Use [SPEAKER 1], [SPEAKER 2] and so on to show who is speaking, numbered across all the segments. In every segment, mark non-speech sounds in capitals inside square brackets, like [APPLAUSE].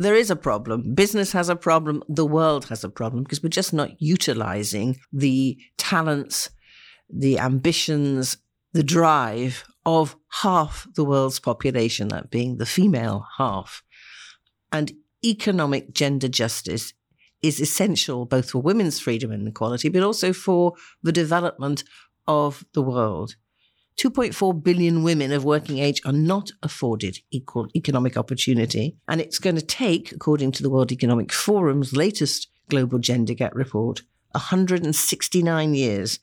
[SPEAKER 1] there is a problem. Business has a problem. The world has a problem because we're just not utilizing the talents, the ambitions, the drive of half the world's population, that being the female half. And economic gender justice is essential both for women's freedom and equality, but also for the development of the world. 2.4 billion women of working age are not afforded equal economic opportunity. And it's going to take, according to the World Economic Forum's latest Global Gender Gap report, 169 years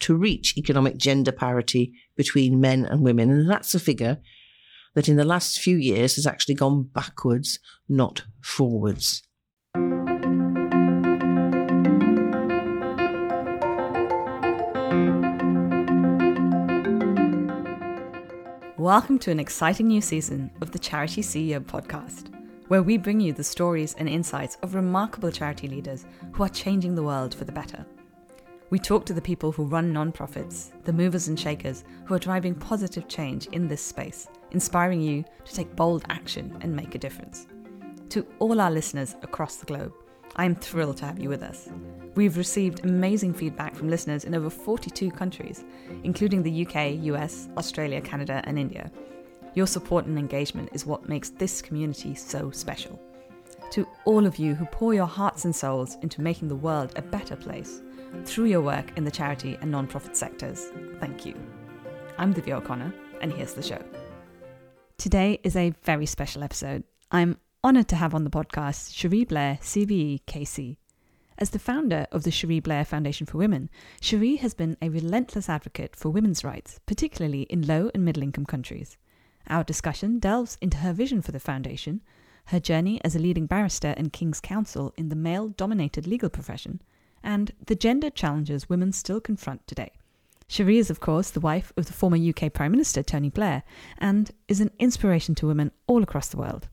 [SPEAKER 1] to reach economic gender parity between men and women. And that's a figure that in the last few years has actually gone backwards, not forwards.
[SPEAKER 2] Welcome to an exciting new season of the Charity CEO podcast, where we bring you the stories and insights of remarkable charity leaders who are changing the world for the better. We talk to the people who run nonprofits, the movers and shakers who are driving positive change in this space, inspiring you to take bold action and make a difference. To all our listeners across the globe, I am thrilled to have you with us. We've received amazing feedback from listeners in over 42 countries, including the UK, US, Australia, Canada, and India. Your support and engagement is what makes this community so special. To all of you who pour your hearts and souls into making the world a better place through your work in the charity and non-profit sectors, thank you. I'm Divya O'Connor, and here's the show. Today is a very special episode. I'm honoured to have on the podcast Cherie Blair, CBE KC. As the founder of the Cherie Blair Foundation for Women, Cherie has been a relentless advocate for women's rights, particularly in low and middle income countries. Our discussion delves into her vision for the foundation, her journey as a leading barrister and King's Counsel in the male dominated legal profession, and the gender challenges women still confront today. Cherie is, of course, the wife of the former UK Prime Minister Tony Blair and is an inspiration to women all across the world.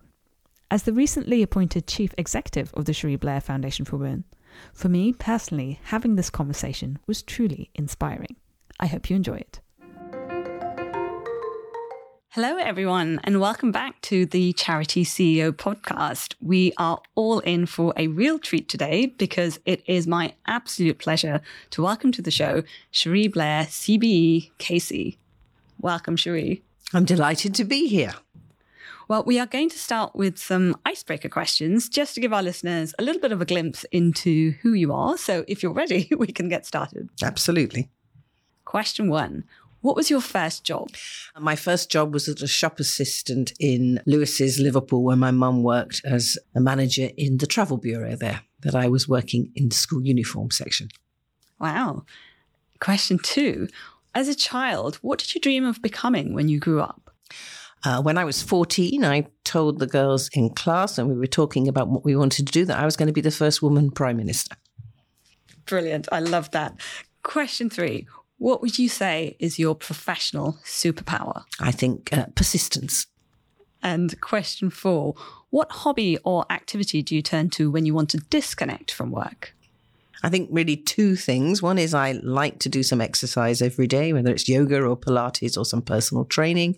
[SPEAKER 2] As the recently appointed chief executive of the Cherie Blair Foundation for Women, for me personally, having this conversation was truly inspiring. I hope you enjoy it. Hello, everyone, and welcome back to the Charity CEO podcast. We are all in for a real treat today because it is my absolute pleasure to welcome to the show Cherie Blair, CBE KC. Welcome, Cherie.
[SPEAKER 1] I'm delighted to be here.
[SPEAKER 2] Well, we are going to start with some icebreaker questions just to give our listeners a little bit of a glimpse into who you are. So if you're ready, [LAUGHS] we can get started.
[SPEAKER 1] Absolutely.
[SPEAKER 2] Question one What was your first job?
[SPEAKER 1] My first job was as a shop assistant in Lewis's Liverpool, where my mum worked as a manager in the travel bureau there, that I was working in the school uniform section.
[SPEAKER 2] Wow. Question two As a child, what did you dream of becoming when you grew up?
[SPEAKER 1] Uh, when I was 14, I told the girls in class, and we were talking about what we wanted to do, that I was going to be the first woman prime minister.
[SPEAKER 2] Brilliant. I love that. Question three What would you say is your professional superpower?
[SPEAKER 1] I think uh, persistence.
[SPEAKER 2] And question four What hobby or activity do you turn to when you want to disconnect from work?
[SPEAKER 1] I think really two things. One is I like to do some exercise every day, whether it's yoga or Pilates or some personal training.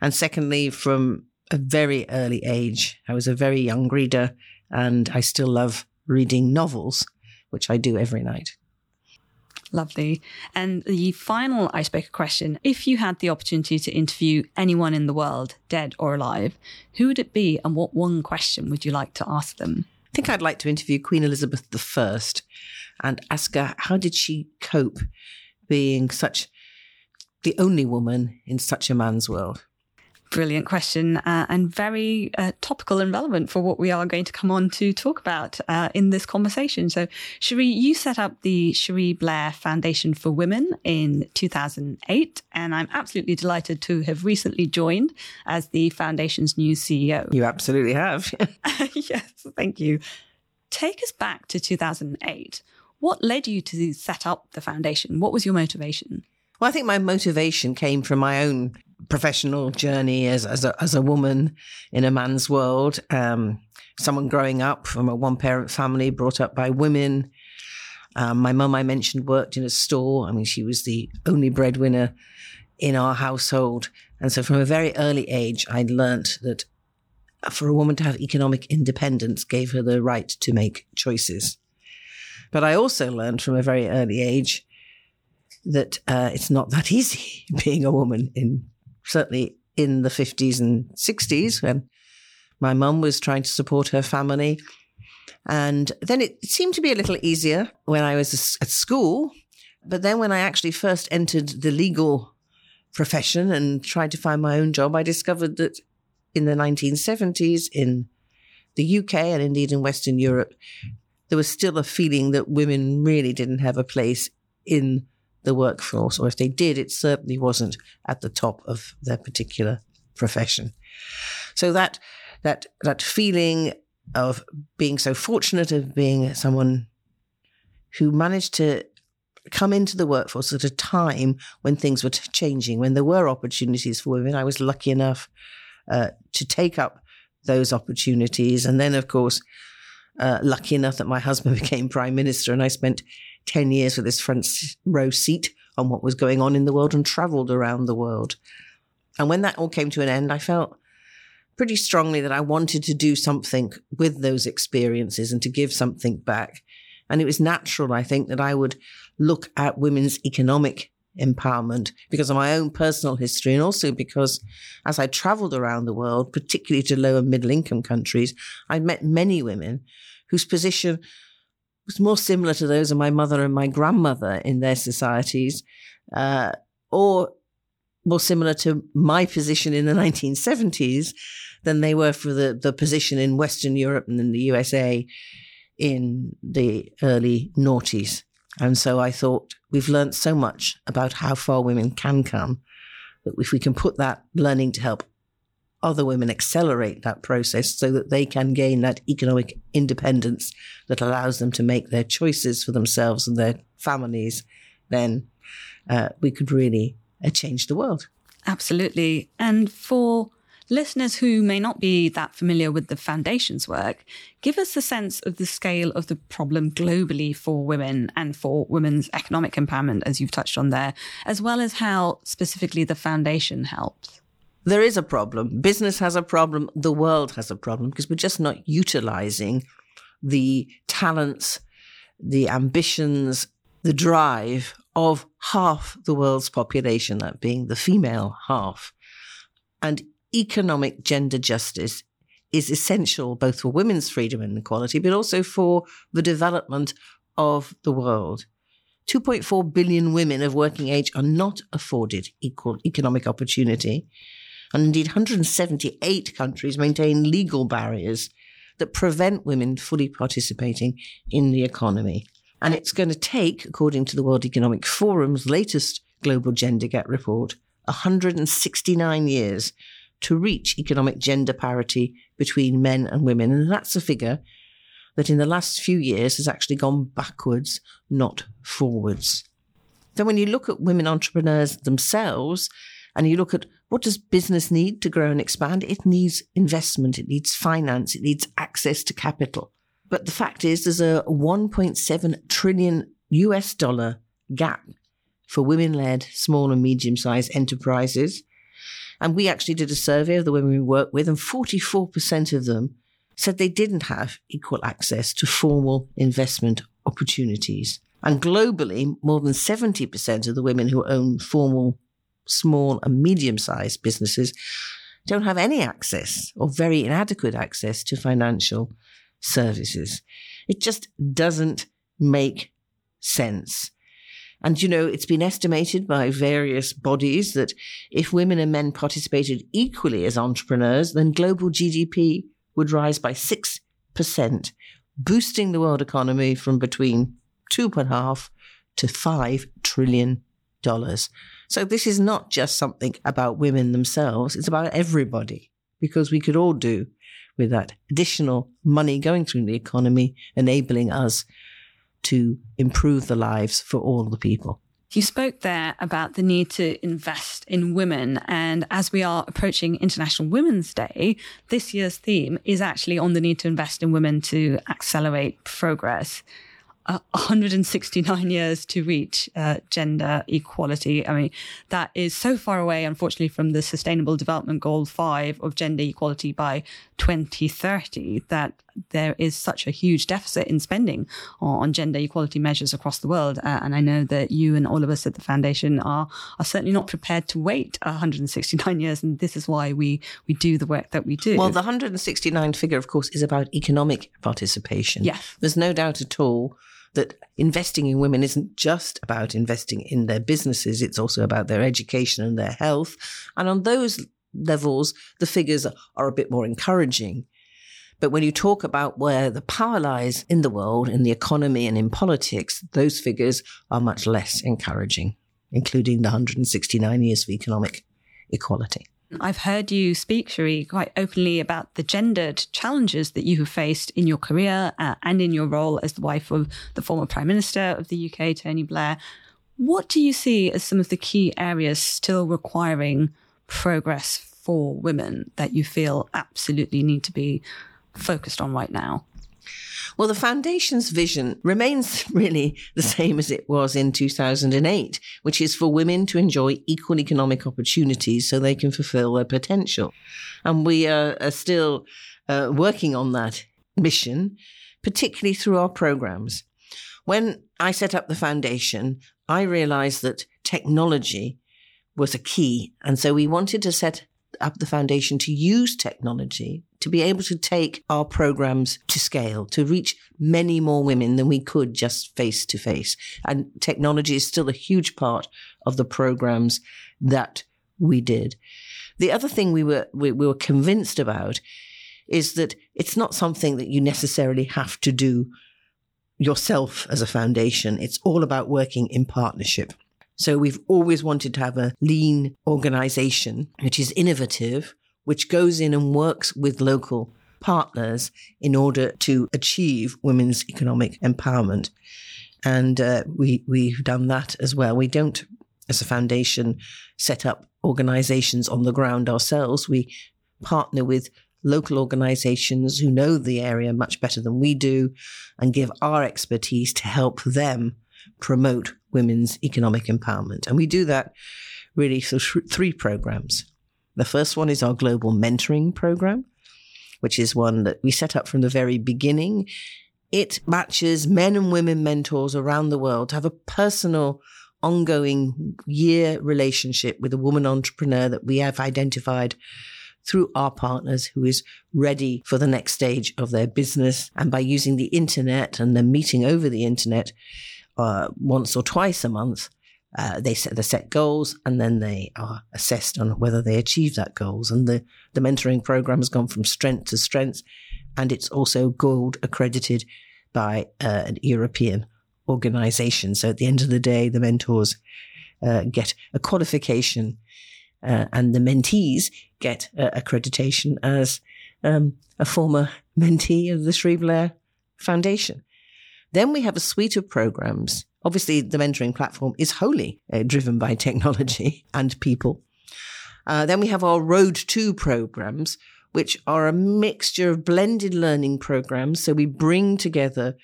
[SPEAKER 1] And secondly, from a very early age, I was a very young reader and I still love reading novels, which I do every night.
[SPEAKER 2] Lovely. And the final icebreaker question if you had the opportunity to interview anyone in the world, dead or alive, who would it be and what one question would you like to ask them?
[SPEAKER 1] I think I'd like to interview Queen Elizabeth I and ask her how did she cope being such the only woman in such a man's world?
[SPEAKER 2] Brilliant question uh, and very uh, topical and relevant for what we are going to come on to talk about uh, in this conversation. So, Cherie, you set up the Cherie Blair Foundation for Women in 2008, and I'm absolutely delighted to have recently joined as the foundation's new CEO.
[SPEAKER 1] You absolutely have. [LAUGHS] [LAUGHS]
[SPEAKER 2] yes, thank you. Take us back to 2008. What led you to set up the foundation? What was your motivation?
[SPEAKER 1] Well, I think my motivation came from my own professional journey as as a, as a woman in a man's world. Um, someone growing up from a one parent family, brought up by women. Um, my mum, I mentioned, worked in a store. I mean, she was the only breadwinner in our household, and so from a very early age, I learnt that for a woman to have economic independence gave her the right to make choices. But I also learned from a very early age that uh, it's not that easy [LAUGHS] being a woman in certainly in the 50s and 60s when my mum was trying to support her family. And then it seemed to be a little easier when I was at school. But then when I actually first entered the legal profession and tried to find my own job, I discovered that in the 1970s in the UK and indeed in Western Europe, there was still a feeling that women really didn't have a place in the workforce, or if they did, it certainly wasn't at the top of their particular profession. So that that that feeling of being so fortunate of being someone who managed to come into the workforce at a time when things were changing, when there were opportunities for women. I was lucky enough uh, to take up those opportunities, and then, of course, uh, lucky enough that my husband [LAUGHS] became prime minister, and I spent 10 years with this front row seat on what was going on in the world and traveled around the world. And when that all came to an end, I felt pretty strongly that I wanted to do something with those experiences and to give something back. And it was natural, I think, that I would look at women's economic empowerment because of my own personal history and also because as I traveled around the world, particularly to lower middle income countries, I met many women whose position was more similar to those of my mother and my grandmother in their societies, uh, or more similar to my position in the 1970s than they were for the, the position in Western Europe and in the USA in the early noughties. And so I thought we've learned so much about how far women can come that if we can put that learning to help other women accelerate that process so that they can gain that economic independence that allows them to make their choices for themselves and their families, then uh, we could really uh, change the world.
[SPEAKER 2] Absolutely. And for listeners who may not be that familiar with the Foundation's work, give us a sense of the scale of the problem globally for women and for women's economic empowerment, as you've touched on there, as well as how specifically the Foundation helps
[SPEAKER 1] there is a problem. Business has a problem. The world has a problem because we're just not utilizing the talents, the ambitions, the drive of half the world's population, that being the female half. And economic gender justice is essential both for women's freedom and equality, but also for the development of the world. 2.4 billion women of working age are not afforded equal economic opportunity and indeed 178 countries maintain legal barriers that prevent women fully participating in the economy. And it's going to take, according to the World Economic Forum's latest Global Gender Gap report, 169 years to reach economic gender parity between men and women. And that's a figure that in the last few years has actually gone backwards, not forwards. So when you look at women entrepreneurs themselves and you look at what does business need to grow and expand? It needs investment, it needs finance, it needs access to capital. But the fact is, there's a 1.7 trillion US dollar gap for women led small and medium sized enterprises. And we actually did a survey of the women we work with, and 44% of them said they didn't have equal access to formal investment opportunities. And globally, more than 70% of the women who own formal small and medium sized businesses don't have any access or very inadequate access to financial services. It just doesn't make sense. And, you know, it's been estimated by various bodies that if women and men participated equally as entrepreneurs, then global GDP would rise by 6%, boosting the world economy from between two and a half to five trillion dollars. So this is not just something about women themselves, it's about everybody because we could all do with that additional money going through the economy, enabling us to improve the lives for all the people.
[SPEAKER 2] You spoke there about the need to invest in women. And as we are approaching International Women's Day, this year's theme is actually on the need to invest in women to accelerate progress uh, 169 years to reach uh, gender equality. I mean, that is so far away, unfortunately, from the Sustainable Development Goal 5 of gender equality by 2030 that there is such a huge deficit in spending on gender equality measures across the world. Uh, and I know that you and all of us at the foundation are, are certainly not prepared to wait 169 years. And this is why we, we do the work that we do.
[SPEAKER 1] Well, the 169 figure, of course, is about economic participation.
[SPEAKER 2] Yes.
[SPEAKER 1] There's no doubt at all that investing in women isn't just about investing in their businesses, it's also about their education and their health. And on those levels, the figures are a bit more encouraging. But when you talk about where the power lies in the world, in the economy and in politics, those figures are much less encouraging, including the 169 years of economic equality.
[SPEAKER 2] I've heard you speak, Cherie, quite openly about the gendered challenges that you have faced in your career uh, and in your role as the wife of the former Prime Minister of the UK, Tony Blair. What do you see as some of the key areas still requiring progress for women that you feel absolutely need to be focused on right now?
[SPEAKER 1] Well, the foundation's vision remains [LAUGHS] really the same as it was in 2008, which is for women to enjoy equal economic opportunities so they can fulfill their potential. And we are, are still uh, working on that mission, particularly through our programs. When I set up the foundation, I realized that technology was a key. And so we wanted to set up the foundation to use technology to be able to take our programs to scale, to reach many more women than we could just face to face. And technology is still a huge part of the programs that we did. The other thing we were, we, we were convinced about is that it's not something that you necessarily have to do yourself as a foundation. It's all about working in partnership. So we've always wanted to have a lean organization, which is innovative, which goes in and works with local partners in order to achieve women's economic empowerment. And uh, we, we've done that as well. We don't, as a foundation, set up organizations on the ground ourselves. We partner with local organizations who know the area much better than we do and give our expertise to help them promote women's economic empowerment. And we do that really through three programs. The first one is our global mentoring program, which is one that we set up from the very beginning. It matches men and women mentors around the world to have a personal, ongoing year relationship with a woman entrepreneur that we have identified through our partners who is ready for the next stage of their business. And by using the internet and the meeting over the internet, uh, once or twice a month. Uh, they set the set goals and then they are assessed on whether they achieve that goals. And the, the mentoring program has gone from strength to strength. And it's also gold accredited by uh, an European organization. So at the end of the day, the mentors uh, get a qualification uh, and the mentees get accreditation as um, a former mentee of the Cherie Blair Foundation. Then we have a suite of programs. Obviously, the mentoring platform is wholly uh, driven by [LAUGHS] technology and people. Uh, then we have our Road to programs, which are a mixture of blended learning programs. So we bring together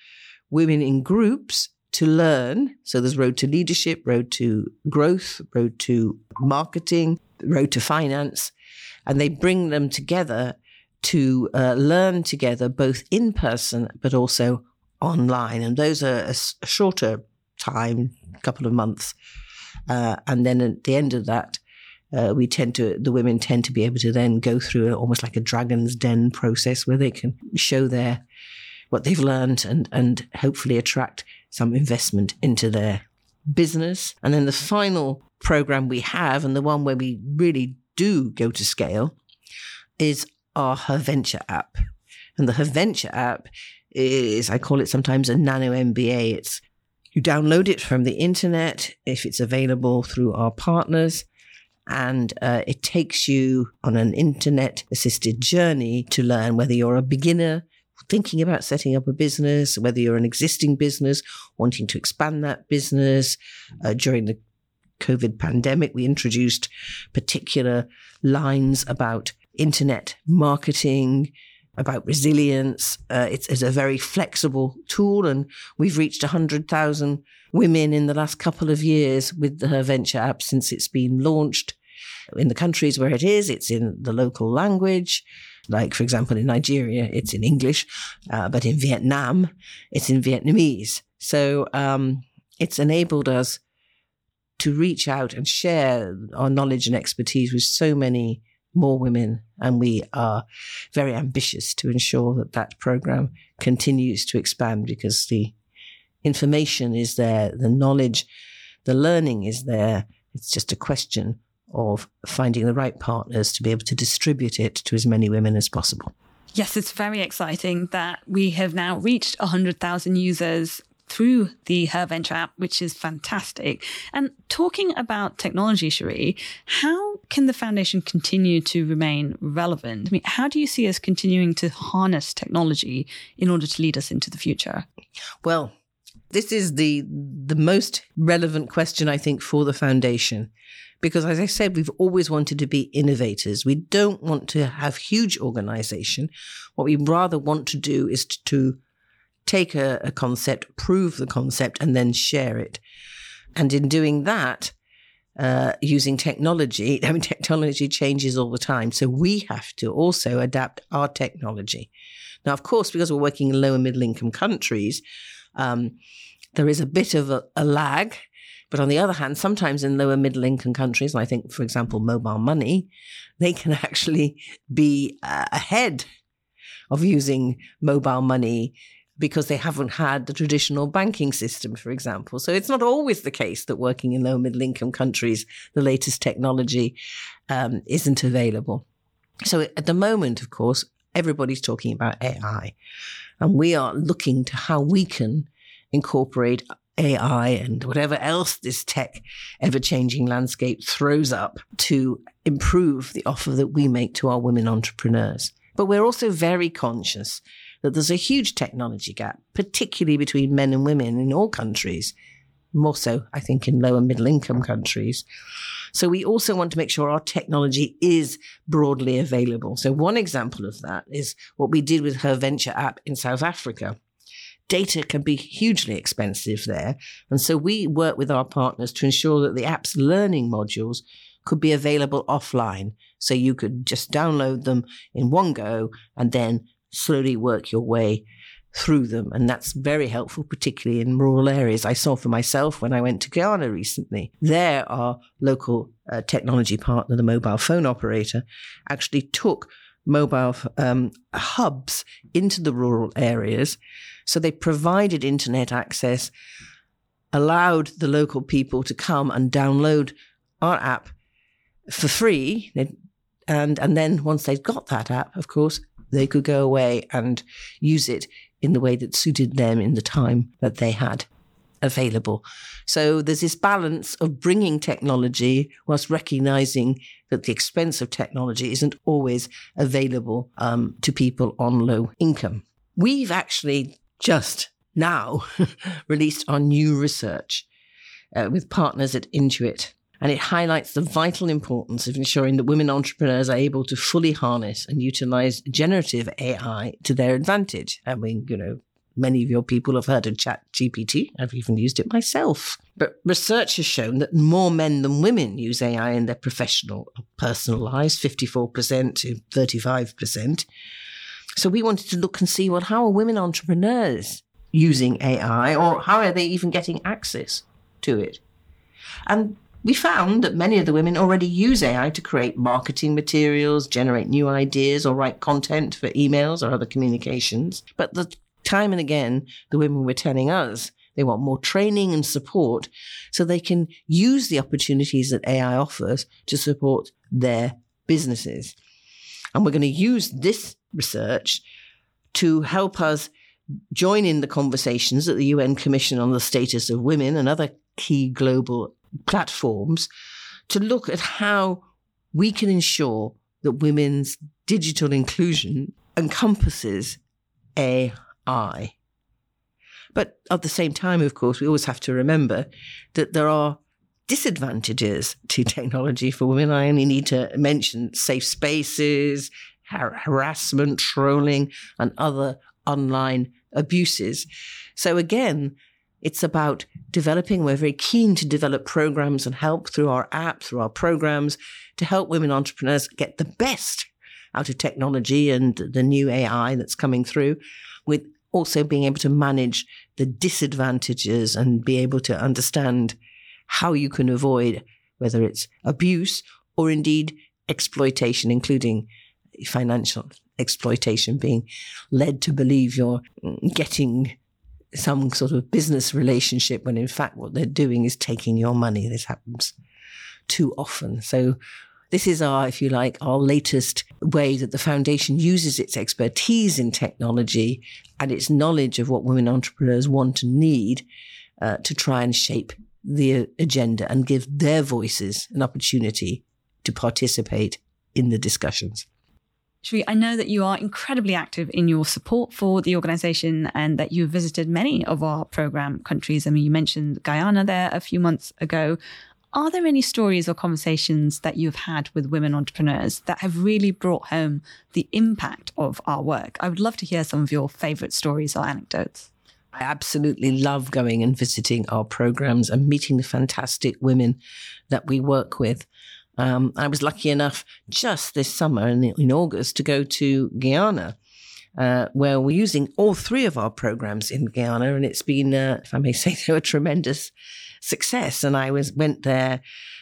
[SPEAKER 1] women in groups to learn. So there's Road to Leadership, Road to Growth, Road to Marketing, Road to Finance. And they bring them together to uh, learn together, both in person, but also online, and those are a, a shorter time, a couple of months. Uh, and then at the end of that, uh, we tend to the women tend to be able to then go through almost like a dragon's den process where they can show their what they've learned and and hopefully attract some investment into their business. And then the final program we have, and the one where we really do go to scale, is our Her Venture app. And the Her Venture app is, I call it sometimes a nano MBA. It's you download it from the internet if it's available through our partners. And uh, it takes you on an internet assisted journey to learn whether you're a beginner thinking about setting up a business, whether you're an existing business wanting to expand that business. Uh, during the COVID pandemic, we introduced particular lines about internet marketing, about resilience. Uh, it's, it's, a very flexible tool, and we've reached 100,000 women in the last couple of years with the Her Venture app since it's been launched. In the countries where it is, it's in the local language. Like, for example, in Nigeria, it's in English, uh, but in Vietnam, it's in Vietnamese. So um, it's enabled us to reach out and share our knowledge and expertise with so many more women. And we are very ambitious to ensure that that program continues to expand because the information is there, the knowledge, the learning is there. It's just a question of finding the right partners to be able to distribute it to as many women as possible.
[SPEAKER 2] Yes, it's very exciting that we have now reached 100,000 users through the Her Venture app, which is fantastic. And talking about technology, Cherie, how can the foundation continue to remain relevant? I mean, how do you see us continuing to harness technology in order to lead us into the future?
[SPEAKER 1] Well, this is the the most relevant question I think for the foundation because as I said we've always wanted to be innovators. We don't want to have huge organization. What we rather want to do is to take a, a concept, prove the concept and then share it. And in doing that, uh, using technology. [LAUGHS] I mean, technology changes all the time. So we have to also adapt our technology. Now, of course, because we're working in low and middle income countries, um, there is a bit of a, a lag. But on the other hand, sometimes in lower middle income countries, and I think, for example, mobile money, they can [LAUGHS] actually be uh, ahead of using mobile money because they haven't had the traditional banking system, for example. So it's not always the case that working in low middle income countries, the latest technology um, isn't available. So at the moment, of course, everybody's talking about AI. And we are looking to how we can incorporate AI and whatever else this tech ever changing landscape throws up to improve the offer that we make to our women entrepreneurs. But we're also very conscious that there's a huge technology gap, particularly between men and women in all countries, more so, I think, in lower middle income countries. So we also want to make sure our technology is broadly available. So one example of that is what we did with her venture app in South Africa. Data can be hugely expensive there. And so we work with our partners to ensure that the app's learning modules could be available offline. So you could just download them in one go and then slowly work your way through them. And that's very helpful, particularly in rural areas. I saw for myself when I went to Ghana recently. There, our local uh, technology partner, the mobile phone operator, actually took mobile um, hubs into the rural areas. So they provided internet access, allowed the local people to come and download our app for free. And, and then once they'd got that app, of course, they could go away and use it in the way that suited them in the time that they had available. So there's this balance of bringing technology whilst recognizing that the expense of technology isn't always available um, to people on low income. We've actually just now [LAUGHS] released our new research uh, with partners at Intuit and it highlights the vital importance of ensuring that women entrepreneurs are able to fully harness and utilize generative AI to their advantage. I mean, you know, many of your people have heard of Chat GPT. I've even used it myself. But research has shown that more men than women use AI in their professional or personal lives, 54% to 35%. So we wanted to look and see well, how are women entrepreneurs using AI or how are they even getting access to it? And we found that many of the women already use AI to create marketing materials, generate new ideas, or write content for emails or other communications. But the time and again, the women were telling us they want more training and support so they can use the opportunities that AI offers to support their businesses. And we're going to use this research to help us join in the conversations at the UN Commission on the Status of Women and other key global platforms to look at how we can ensure that women's digital inclusion encompasses AI. But at the same time, of course, we always have to remember that there are disadvantages to [LAUGHS] technology for women. I only need to mention safe spaces, har- harassment, trolling, and other online abuses. So again, it's about developing. We're very keen to develop programs and help through our app, through our programs to help women entrepreneurs get the best out of technology and the new AI that's coming through, with also being able to manage the disadvantages and be able to understand how you can avoid whether it's abuse or indeed exploitation, including financial exploitation, being led to believe you're getting some sort of business relationship when in fact what they're doing is taking your money. This happens too often. So this is our, if you like, our latest way that the foundation uses its expertise in technology and its knowledge of what women entrepreneurs want and need uh, to try and shape the agenda and give their voices an opportunity to participate in the discussions.
[SPEAKER 2] Cherie, I know that you are incredibly active in your support for the organization and that you've visited many of our program countries. I mean, you mentioned Guyana there a few months ago. Are there any stories or conversations that you've had with women entrepreneurs that have really brought home the impact of our work? I would love to hear some of your favorite stories or anecdotes.
[SPEAKER 1] I absolutely love going and visiting our programs and meeting the fantastic women that we work with. Um, I was lucky enough just this summer in, in August to go to Guyana. Uh, where we're using all three of our programs in Guyana, and it's been, uh, if I may say [LAUGHS] so, a tremendous success. And I was went there,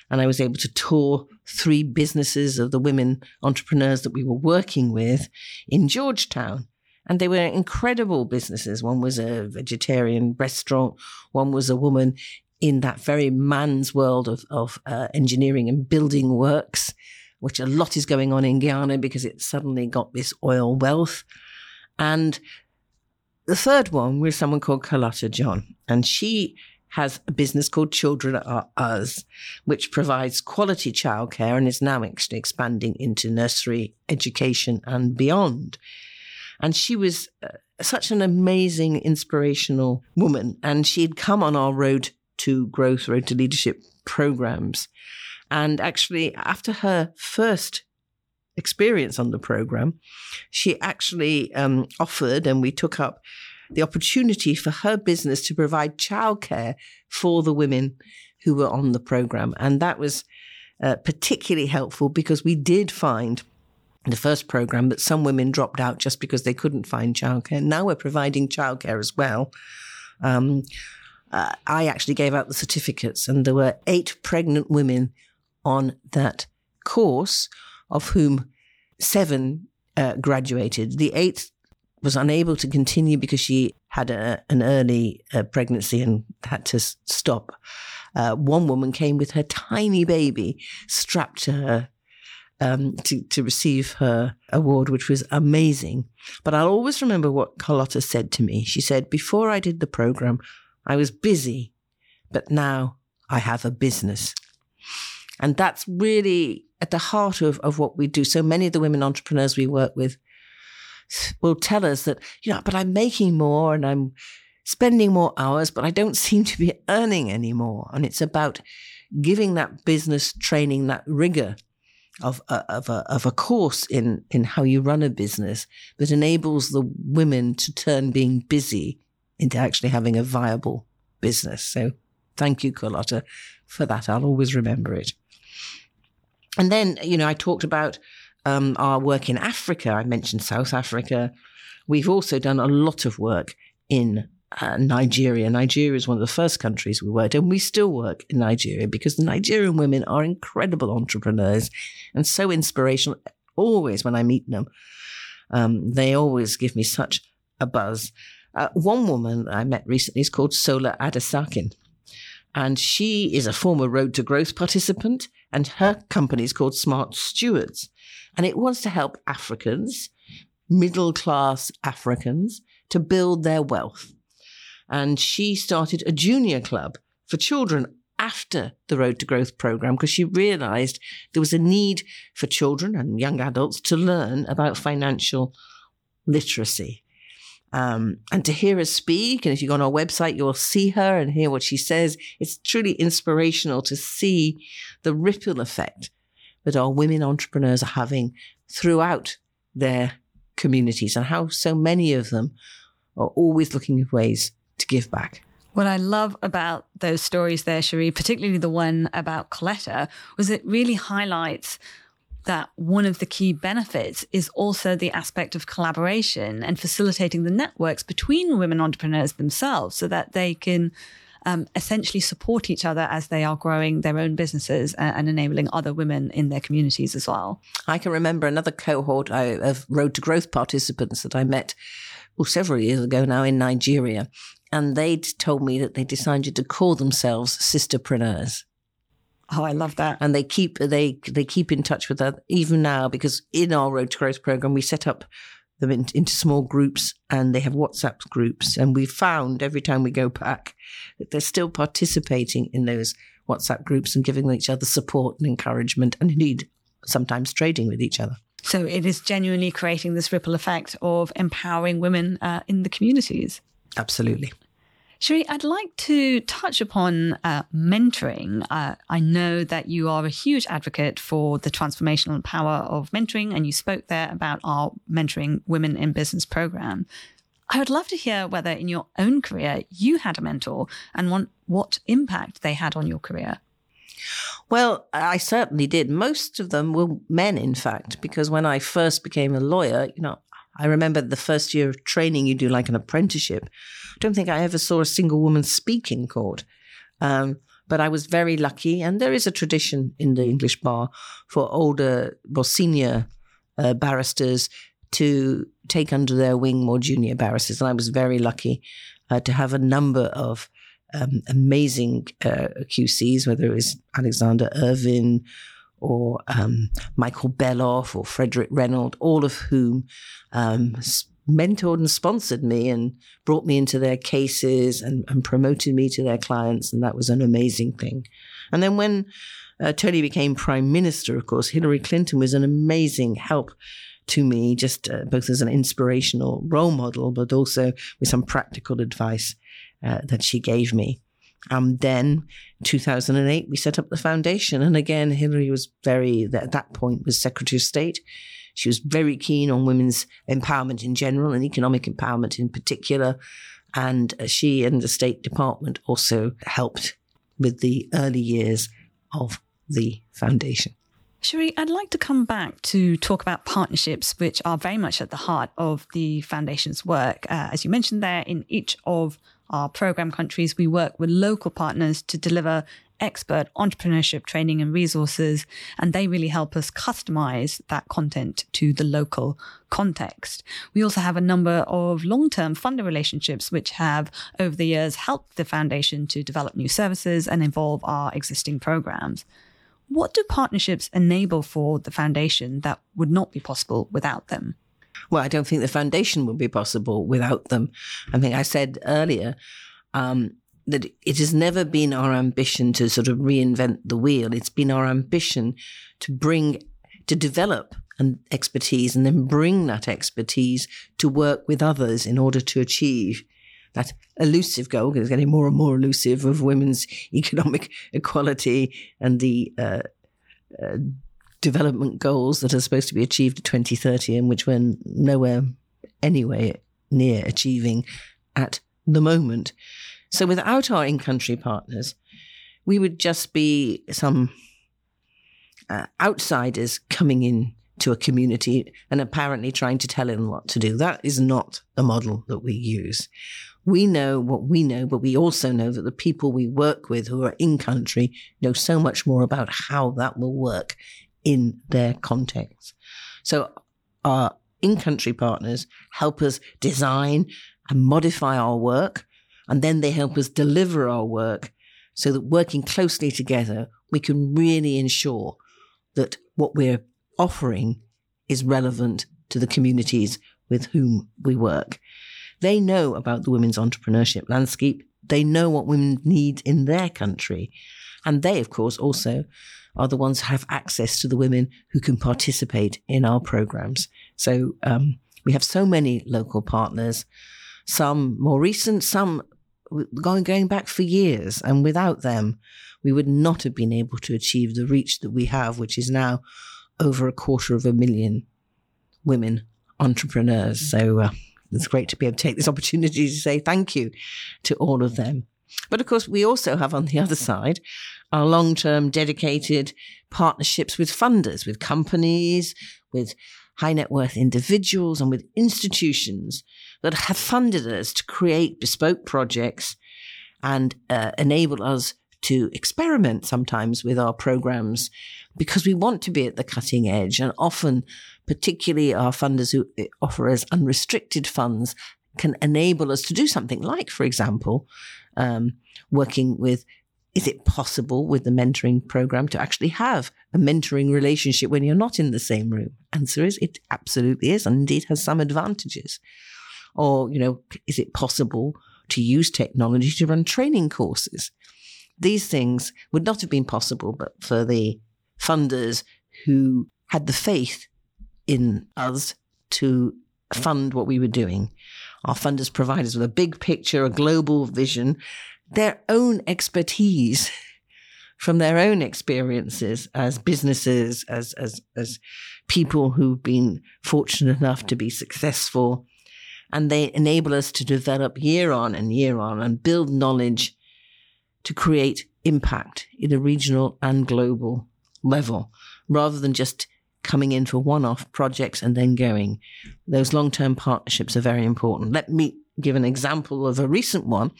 [SPEAKER 1] and I was able to tour three businesses of the women entrepreneurs that we were working with in Georgetown. And they were incredible businesses. One was a vegetarian restaurant. One was a woman in that very man's world of, of uh, engineering and building works, which a lot is going on in Guyana because it suddenly got this oil wealth. And the third one was someone called Carlotta John, and she has a business called Children Are Us, which provides quality childcare and is now actually expanding into nursery education and beyond. And she was uh, such an amazing, inspirational woman. And she had come on our road to growth, road to leadership programs. And actually, after her first experience on the program, she actually um, offered, and we took up the opportunity for her business to provide childcare for the women who were on the program. And that was uh, particularly helpful because we did find in the first program that some women dropped out just because they couldn't find childcare. Now we're providing childcare as well. Um, uh, I actually gave out the certificates, and there were eight pregnant women on that course, of whom seven uh, graduated. The eighth was unable to continue because she had a, an early uh, pregnancy and had to s- stop. Uh, one woman came with her tiny baby strapped to her um, to, to receive her award, which was amazing. But I'll always remember what Carlotta said to me. She said, Before I did the program, I was busy, but now I have a business. And that's really at the heart of, of what we do. So many of the women entrepreneurs we work with will tell us that, you know, but I'm making more and I'm spending more hours, but I don't seem to be earning anymore. And it's about giving that business training, that rigor of a, of a, of a course in, in how you run a business that enables the women to turn being busy into actually having a viable business. So thank you, Carlotta, for that. I'll always remember it. And then, you know, I talked about um, our work in Africa. I mentioned South Africa. We've also done a lot of work in uh, Nigeria. Nigeria is one of the first countries we worked, and we still work in Nigeria because the Nigerian women are incredible entrepreneurs and so inspirational. Always when I meet them, um, they always give me such a buzz. Uh, one woman I met recently is called Sola Adesakin, and she is a former Road to Growth participant, and her company is called Smart Stewards, and it wants to help Africans, middle class Africans, to build their wealth. And she started a junior club for children after the Road to Growth program because she realized there was a need for children and young adults to learn about financial literacy. Um, and to hear her speak, and if you go on our website, you'll see her and hear what she says. It's truly inspirational to see the ripple effect that our women entrepreneurs are having throughout their communities and how so many of them are always looking at ways to give back.
[SPEAKER 2] What I love about those stories there, Cherie, particularly the one about Coletta, was it really highlights that one of the key benefits is also the aspect of collaboration and facilitating the networks between women entrepreneurs themselves so that they can um, essentially support each other as they are growing their own businesses and, and, enabling other women in their communities as well.
[SPEAKER 1] I can remember another cohort of Road to Growth participants that I met well, several years ago now in Nigeria. And they'd told me that they decided to call themselves sisterpreneurs.
[SPEAKER 2] Oh, I love that.
[SPEAKER 1] And they keep they they keep in touch with that even now because in our Road to Growth program we set up them in, into small groups and they have WhatsApp groups. And we found every time we go back that they're still participating in those WhatsApp groups and giving each other support and encouragement and indeed sometimes trading with each other.
[SPEAKER 2] So it is genuinely creating this ripple effect of empowering women uh, in the communities.
[SPEAKER 1] Absolutely.
[SPEAKER 2] Cherie, I'd like to touch upon uh, mentoring. Uh, I know that you are a huge advocate for the transformational power of mentoring, and you spoke there about our Mentoring Women in Business program. I would love to hear whether in your own career you had a mentor and what, what impact they had on your career.
[SPEAKER 1] Well, I certainly did. Most of them were men, in fact, because when I first became a lawyer, you know, I remember the first year of training, you do like an apprenticeship. I don't think I ever saw a single woman speak in court. Um, but I was very lucky, and there is a tradition in the English bar for older, more senior uh, barristers to take under their wing more junior barristers. And I was very lucky uh, to have a number of um, amazing uh, QCs, whether it was Alexander Irvine or um, Michael Beloff or Frederick Reynolds, all of whom um, mentored and sponsored me and brought me into their cases and, and, promoted me to their clients. And that was an amazing thing. And then when uh, Tony became prime minister, of course, Hillary Clinton was an amazing help to me, just uh, both as an inspirational role model, but also with some practical advice uh, that she gave me. Um, then 2008, we set up the foundation. And again, Hillary was very, at that point, was Secretary of State. She was very keen on women's empowerment in general and economic empowerment in particular. And she and the State Department also helped with the early years of the foundation.
[SPEAKER 2] Cherie, I'd like to come back to talk about partnerships, which are very much at the heart of the foundation's work. Uh, as you mentioned there, in each of our program countries, we work with local partners to deliver expert entrepreneurship training and resources, and they really help us customize that content to the local context. We also have a number of long term funder relationships, which have over the years helped the foundation to develop new services and evolve our existing programs. What do partnerships enable for the foundation that would not be possible without them?
[SPEAKER 1] Well, I don't think the foundation would be possible without them. I think I said earlier um, that it has never been our ambition to sort of reinvent the wheel. It's been our ambition to bring, to develop an expertise and then bring that expertise to work with others in order to achieve that elusive goal, because it's getting more and more elusive, of women's [LAUGHS] economic equality and the uh, uh, development goals that are supposed to be achieved at 2030 and which we're nowhere anyway near achieving at the moment. So without our in-country partners, we would just be some uh, outsiders coming in to a community and apparently trying to tell them what to do. That is not the model that we use. We know what we know, but we also know that the people we work with who are in country know so much more about how that will work in their context. So our in-country partners help us design and modify our work, and then they help us deliver our work so that working closely together, we can really ensure that what we're offering is relevant to the communities with whom we work. They know about the women's entrepreneurship landscape. They know what women need in their country. And they, of course, also are the ones who have access to the women who can participate in our programs. So um, we have so many local partners, some more recent, some going going back for years, and without them, we would not have been able to achieve the reach that we have, which is now over a quarter of a million women entrepreneurs. So uh, it's great to be able to take this opportunity to say thank you to all of them. But of course, we also have on the other side our long term dedicated partnerships with funders, with companies, with high net worth individuals, and with institutions that have funded us to create bespoke projects and uh, enable us to experiment sometimes with our programs because we want to be at the cutting edge. And often, particularly our funders who uh, offer us unrestricted funds, can enable us to do something like, for example, um, working with is it possible with the mentoring program to actually have a mentoring relationship when you're not in the same room? Answer is it absolutely is, and indeed has some advantages. Or, you know, is it possible to use technology to run training courses? These things would not have been possible but for the funders who had the faith in us to fund what we were doing. Our funders provide us with a big picture, a global vision, their own expertise from their own experiences as businesses, as, as, as people who've been fortunate enough to be successful. And they enable us to develop year on and year on and build knowledge to create impact in a regional and global level rather than just coming in for one off projects and then going. Those long term partnerships are very important. Let me give an example of a recent one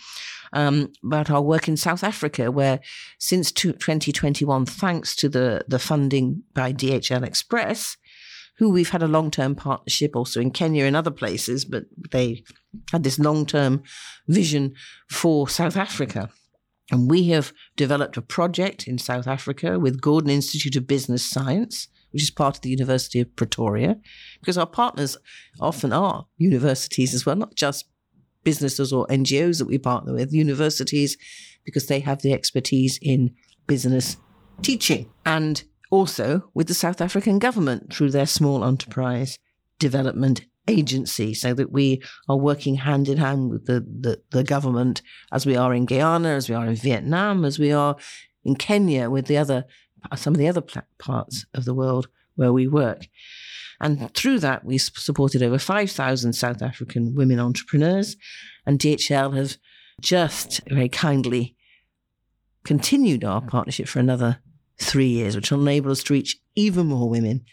[SPEAKER 1] um, about our work in South Africa, where since 2021, thanks to the, the funding by DHL Express, who we've had a long term partnership also in Kenya and other places, but they had this long term vision for South Africa. And we have developed a project in South Africa with Gordon Institute of Business Science, which is part of the University of Pretoria, because our partners often are universities as well, not just businesses or NGOs that we partner with, universities, because they have the expertise in business teaching. And also with the South African government through their small enterprise development agency so that we are working hand in hand with the, the, the, government as we are in Guyana, as we are in Vietnam, as we are in Kenya with the other, some of the other parts of the world where we work. And through that, we supported over 5,000 South African women entrepreneurs. And DHL have just very kindly continued our partnership for another three years, which will enable us to reach even more women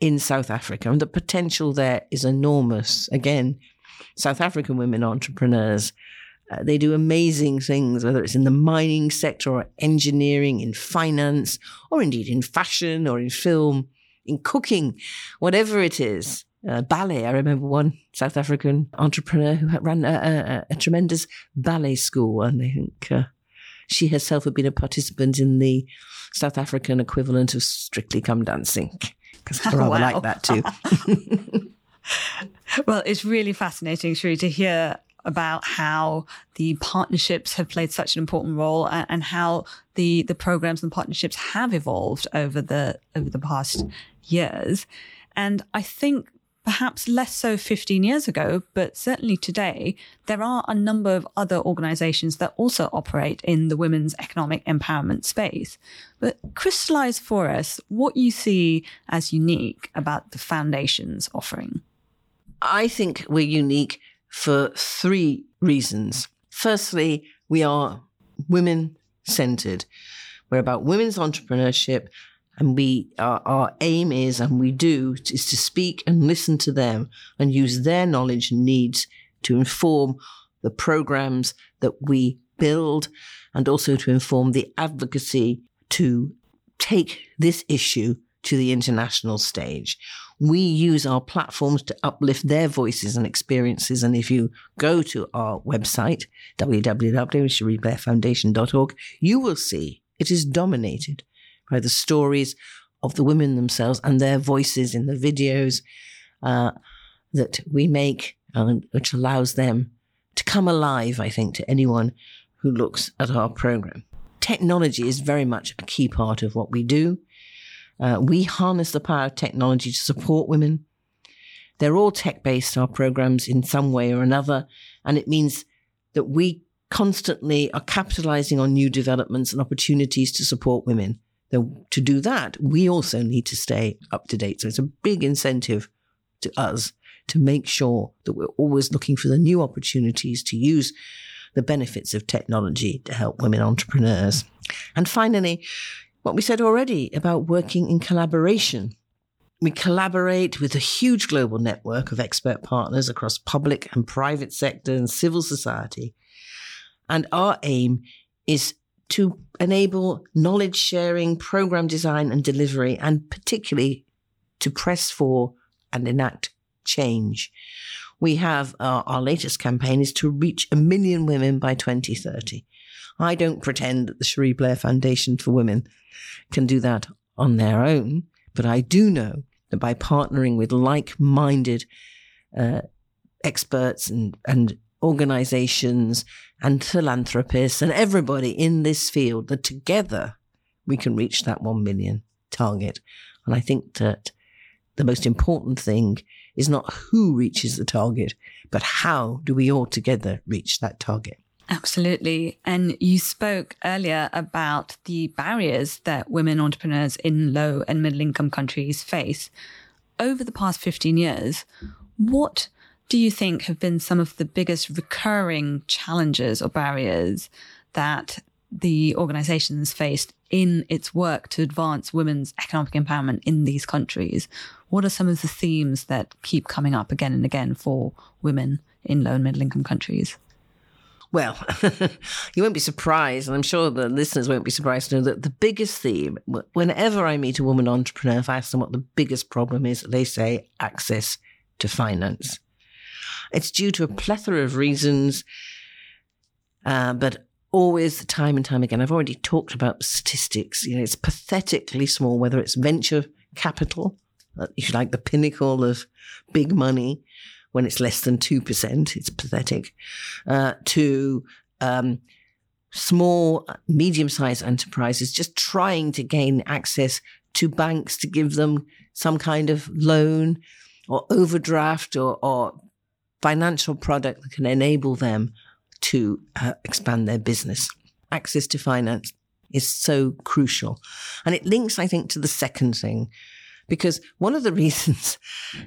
[SPEAKER 1] in South Africa. And the potential there is enormous. Again, South African women entrepreneurs, uh, they do amazing things, whether it's in the mining sector or engineering, in finance, or indeed in fashion or in film, in cooking, whatever it is. Uh, ballet. I remember one South African entrepreneur who ran a, a, a tremendous ballet school, and I think uh, she herself had been a participant in the South African equivalent of Strictly Come Dancing because I [LAUGHS] rather wow. like that too. [LAUGHS] [LAUGHS]
[SPEAKER 2] well, it's really fascinating, Cherie, to hear about how the partnerships have played such an important role and, and, how the the programs and partnerships have evolved over the over the past years. And I think perhaps less so 15 years ago, but certainly today, there are a number of other organizations that also operate in the women's economic empowerment space. But crystallize for us what you see as unique about the foundation's offering.
[SPEAKER 1] I think we're unique for three reasons. Firstly, we are women centered. We're about women's entrepreneurship and we our, our, aim is and we do is to speak and listen to them and use their knowledge and needs to inform the programs that we build and also to inform the advocacy to take this issue to the international stage. We use our platforms to uplift their voices and experiences. And if you go to our website, www.cherieblairfoundation.org, you will see it is dominated by the stories of the women themselves and their voices in the videos uh, that we make, uh, which allows them to come alive, I think, to anyone who looks at our program. Technology is very much a key part of what we do. Uh, we harness the power of technology to support women. They're all tech based, our programs, in some way or another. And it means that we constantly are capitalizing on new developments and opportunities to support women to do that, we also need to stay up to date. So it's a big incentive to us to make sure that we're always looking for the new opportunities to use the benefits of technology to help women entrepreneurs. And finally, what we said already about working in collaboration. We collaborate with a huge global network of expert partners across public and private sector and civil society. And our aim is to enable knowledge sharing, program design and delivery, and particularly to press for and enact change. We have uh, our latest campaign is to reach a million women by 2030. I don't pretend that the Cherie Blair Foundation for Women can do that on their own, but I do know that by partnering with like minded uh, experts and, and organizations and philanthropists and everybody in this field, that together we can reach that 1 million target. And I think that the most important thing is not who reaches the target, but how do we all together reach that target?
[SPEAKER 2] Absolutely. And you spoke earlier about the barriers that women entrepreneurs in low and middle income countries face. Over the past 15 years, what do you think have been some of the biggest recurring challenges or barriers that the organization has faced in its work to advance women's economic empowerment in these countries? What are some of the themes that keep coming up again and again for women in low and middle income countries?
[SPEAKER 1] Well, [LAUGHS] you won't be surprised, and I'm sure the listeners won't be surprised to know that the biggest theme, whenever I meet a woman entrepreneur, if I ask them what the biggest problem is, they say access to finance. It's due to a plethora of reasons, uh, but always, time and time again, I've already talked about statistics. You know, it's pathetically small, whether it's venture capital, uh, if you like, the pinnacle of big money, when it's less than 2%, it's pathetic, uh, to um, small, medium sized enterprises just trying to gain access to banks to give them some kind of loan or overdraft or, or financial product that can enable them to uh, expand their business. Access to finance is so crucial. And it links, I think, to the second thing, because one of the [LAUGHS] reasons,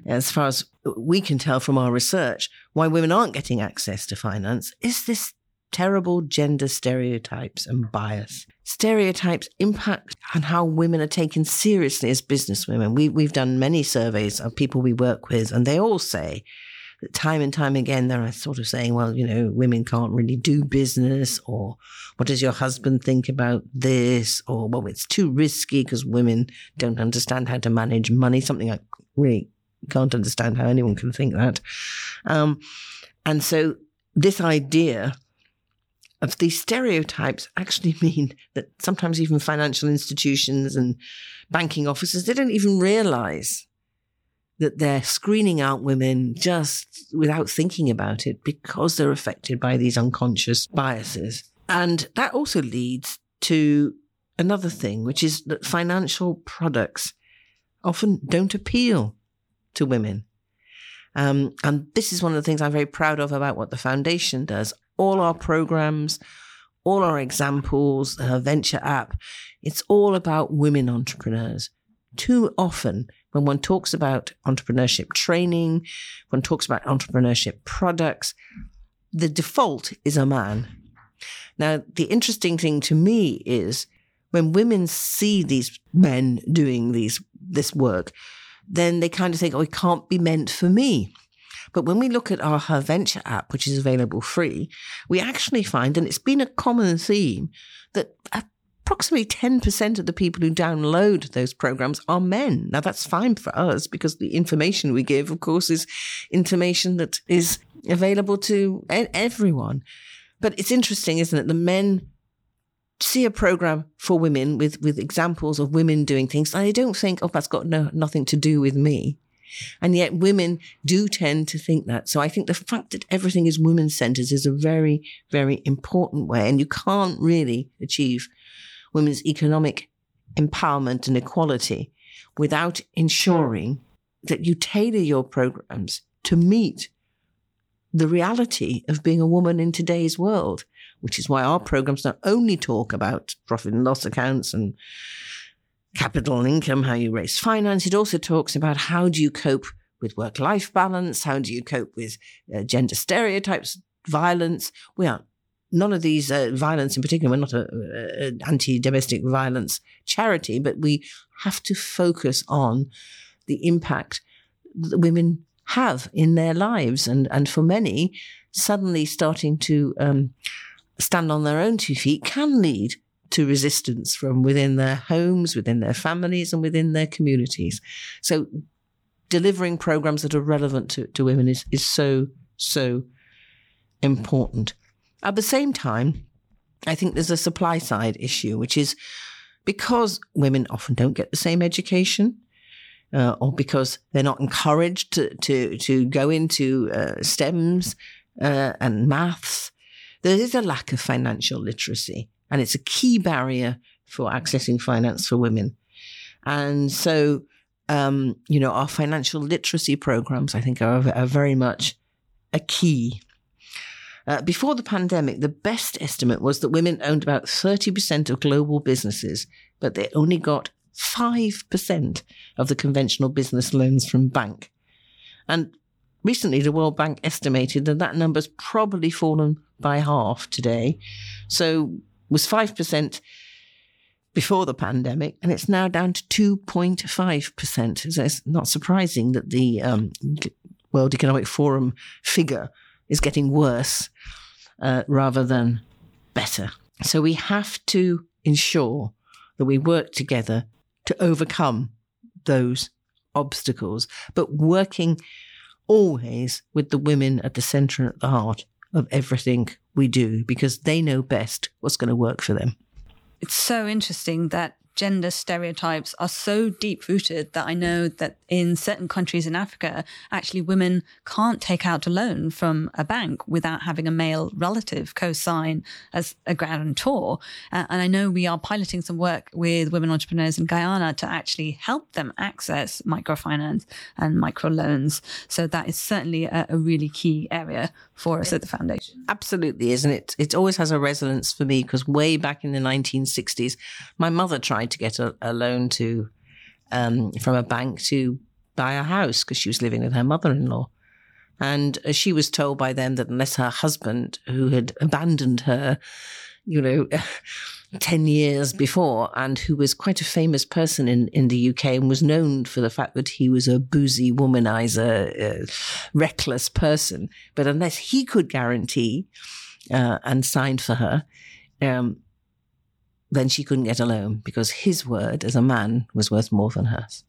[SPEAKER 1] as far as we can tell from our research, why women aren't getting access to finance is this terrible gender stereotypes and bias. Stereotypes impact on how women are taken seriously as businesswomen. We, we've done many surveys of people we work with, and they all say time and time again, they're sort of saying, well, you know, women can't really do business, or what does your husband think about this? Or, well, it's too risky because women don't understand how to manage money, something I really can't understand how anyone can think that. Um, and so this idea of these stereotypes actually [LAUGHS] mean that sometimes even financial institutions and banking offices, they don't even realize that they're screening out women just without thinking about it because they're affected by these unconscious biases. And that also leads to another thing, which is that financial products often don't appeal to women. Um, and this is one of the things I'm very proud of about what the foundation does. All our programs, all our examples, the venture app, it's all about women entrepreneurs. Too often, when one talks about entrepreneurship training, one talks about entrepreneurship products, the default is a man. Now, the interesting thing to me is when women see these men doing these this work, then they kind of think, oh, it can't be meant for me. But when we look at our Her Venture app, which is available free, we actually find, and it's been a common theme, that approximately 10% of the people who download those programs are men. Now, that's fine for us because the information we give, of course, is information that is available to everyone. But it's interesting, isn't it? The men see a program for women with, with examples of women doing things and they don't think, oh, that's got no, nothing to do with me. And yet women do tend to think that. So I think the fact that everything is women centered is a very, very important way. And you can't really achieve women's economic empowerment and equality without ensuring that you tailor your programs to meet the reality of being a woman in today's world, which is why our programs not only talk about profit and loss accounts and capital and income, how you raise finance, it also talks about how do you cope with work life balance, how do you cope with uh, gender stereotypes, violence. We are none of these uh, violence in particular, we're not an anti domestic violence charity, but we have to focus on the impact that women have in their lives. And, and for many, suddenly starting to um, stand on their own two feet can lead to resistance from within their homes, within their families, and within their communities. So, delivering programs that are relevant to, to women is, is so, so important. At the same time, I think there's a supply side issue, which is because women often don't get the same education, uh, or because they're not encouraged to to, to go into uh, STEMs uh, and maths, there is a lack of financial literacy, and it's a key barrier for accessing finance for women. And so, um, you know, our financial literacy programs, I think, are, are very much a key. Uh, before the pandemic, the best estimate was that women owned about 30% of global businesses, but they only got 5% of the conventional business loans from bank. And recently, the World Bank estimated that that number's probably fallen by half today. So was 5% before the pandemic, and it's now down to 2.5%. So it's not surprising that the um, World Economic Forum figure is getting worse uh, rather than better. So we have to ensure that we work together to overcome those obstacles, but working always with the women at the center and at the heart of everything we do because they know best what's going to work for them.
[SPEAKER 2] It's so interesting that gender stereotypes are so deep rooted that I know that in certain countries in Africa, actually women can't take out a loan from a bank without having a male relative co-sign as a guarantor. Uh, and I know we are piloting some work with women entrepreneurs in Guyana to actually help them access microfinance and microloans. So that is certainly a, a really key area for us at the foundation.
[SPEAKER 1] Absolutely, isn't it? It always has a resonance for me because way back in the 1960s, my mother tried to get a, a loan to um, from a bank to buy a house because she was living with her mother-in-law. And uh, she was told by them that unless her husband, who had abandoned her, you know, [LAUGHS] 10 years before, and who was quite a famous person in, in the UK and was known for the fact that he was a boozy womanizer, uh, reckless person. But unless he could guarantee uh, and sign for her, um, then she couldn't get a loan because his word as a man was worth more than hers.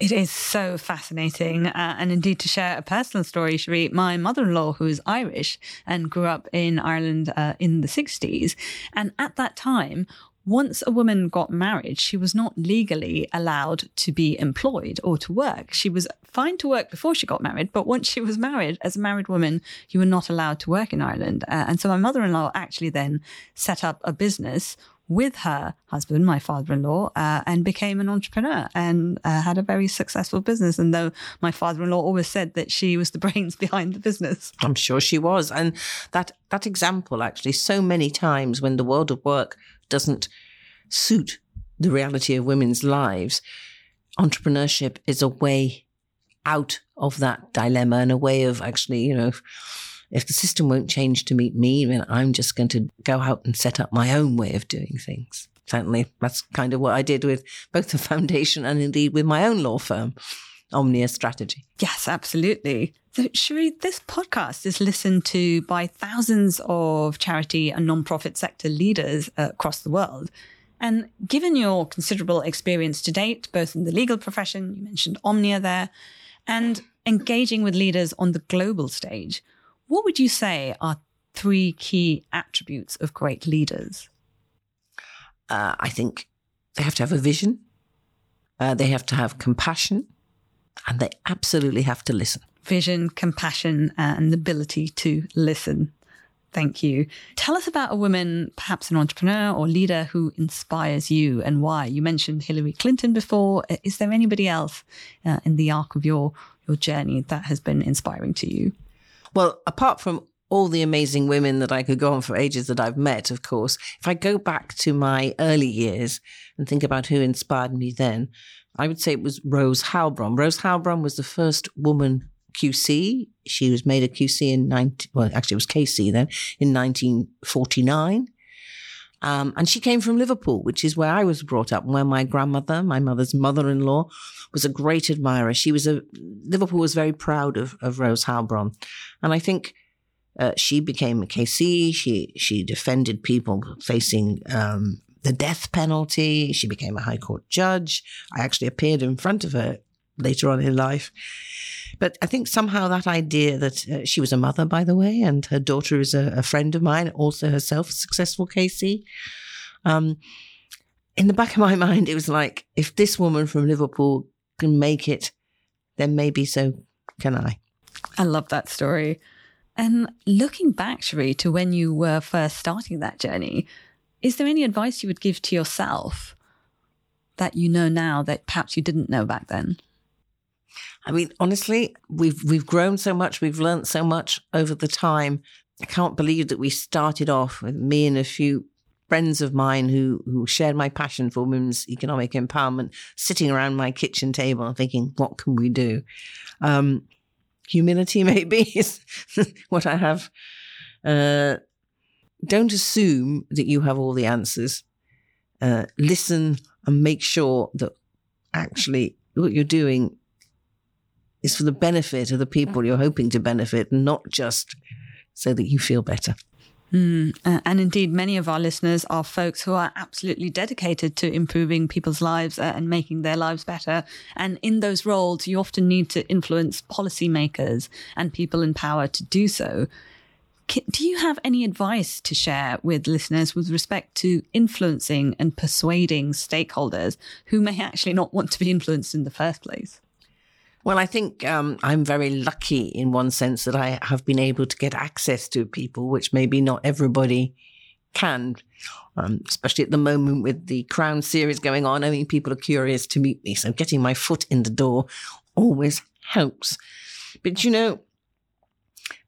[SPEAKER 2] It is so fascinating. Uh, and indeed, to share a personal story, Cherie, my mother in law, who is Irish and grew up in Ireland uh, in the 60s, and at that time, once a woman got married, she was not legally allowed to be employed or to work. She was fine to work before she got married, but once she was married, as a married woman, you were not allowed to work in Ireland. Uh, and so my mother in law actually then set up a business with her husband, my father in law, uh, and became an entrepreneur and uh, had a very successful business. And though my father in law always said that she was the [LAUGHS] brains behind the business,
[SPEAKER 1] I'm sure she was. And that, that example, actually, so many times when the world of work doesn't suit the reality of women's lives, entrepreneurship is a way out of that dilemma and a way of actually, you know, if the system won't change to meet me, then I'm just going to go out and set up my own way of doing things. Certainly, that's kind of what I did with both the [LAUGHS] foundation and indeed with my own law firm, Omnia Strategy.
[SPEAKER 2] Yes, absolutely. So, Cherie, this podcast is listened to by thousands of charity and non-profit sector leaders across the world. And given your considerable experience to date, both in the legal profession, you mentioned Omnia there, and engaging with leaders on the global stage, what would you say are three key attributes of great leaders?
[SPEAKER 1] Uh, I think they have to have a vision, uh, they have to have compassion, and they absolutely have to listen.
[SPEAKER 2] Vision, compassion, and the ability to listen. Thank you. Tell us about a woman, perhaps an entrepreneur or leader who inspires you and why. You mentioned Hillary Clinton before. Is there anybody else uh, in the arc of your, your journey that has been inspiring to you?
[SPEAKER 1] Well, apart from all the amazing women that I could go on for ages that I've met, of course, if I go back to my early years and think about who inspired me then, I would say it was Rose Heilbron. Rose Heilbron was the first woman QC. She was made a QC in 19, well, actually it was KC then, in 1949. Um, and she came from Liverpool, which is where I was brought up, where my grandmother, my mother's mother-in-law, was a great admirer. She was a Liverpool was very proud of, of Rose Heilbron, and I think uh, she became a KC. She she defended people facing um, the death penalty. She became a High Court judge. I actually appeared in front of her later on in life. But I think somehow that idea that uh, she was a mother, by the way, and her daughter is a, a friend of mine, also herself a successful KC. Um, in the back of my [LAUGHS] mind, it was like, if this woman from Liverpool can make it, then maybe so can I.
[SPEAKER 2] I love that story. And looking back, Cherie, to when you were first starting that journey, is there any advice you would give to yourself that you know now that perhaps you didn't know back then?
[SPEAKER 1] I mean, honestly, we've we've grown so much, we've learned so much over the time. I can't believe that we started off with me and a few friends of mine who who shared my passion for women's economic empowerment, sitting around my kitchen table and thinking, what can we do? Um, humility, [LAUGHS] maybe, is [LAUGHS] what I have. Uh, don't assume that you have all the answers. Uh, listen and make sure that actually what you're doing is for the benefit of the people you're hoping to benefit, not just so that you feel better.
[SPEAKER 2] Mm, and indeed, many of our listeners are folks who are absolutely dedicated to improving people's lives uh, and making their lives better. And in those roles, you often need to influence policymakers and people in power to do so. Do you have any advice to share with listeners with respect to influencing and persuading stakeholders who may actually not want to be influenced in the first place?
[SPEAKER 1] Well, I think um, I'm very lucky in one sense that I have been able to get access to people, which maybe not everybody can, um, especially at the moment with the Crown series going on. I mean, people are curious to meet me. So getting my foot in the door always helps. But, you know,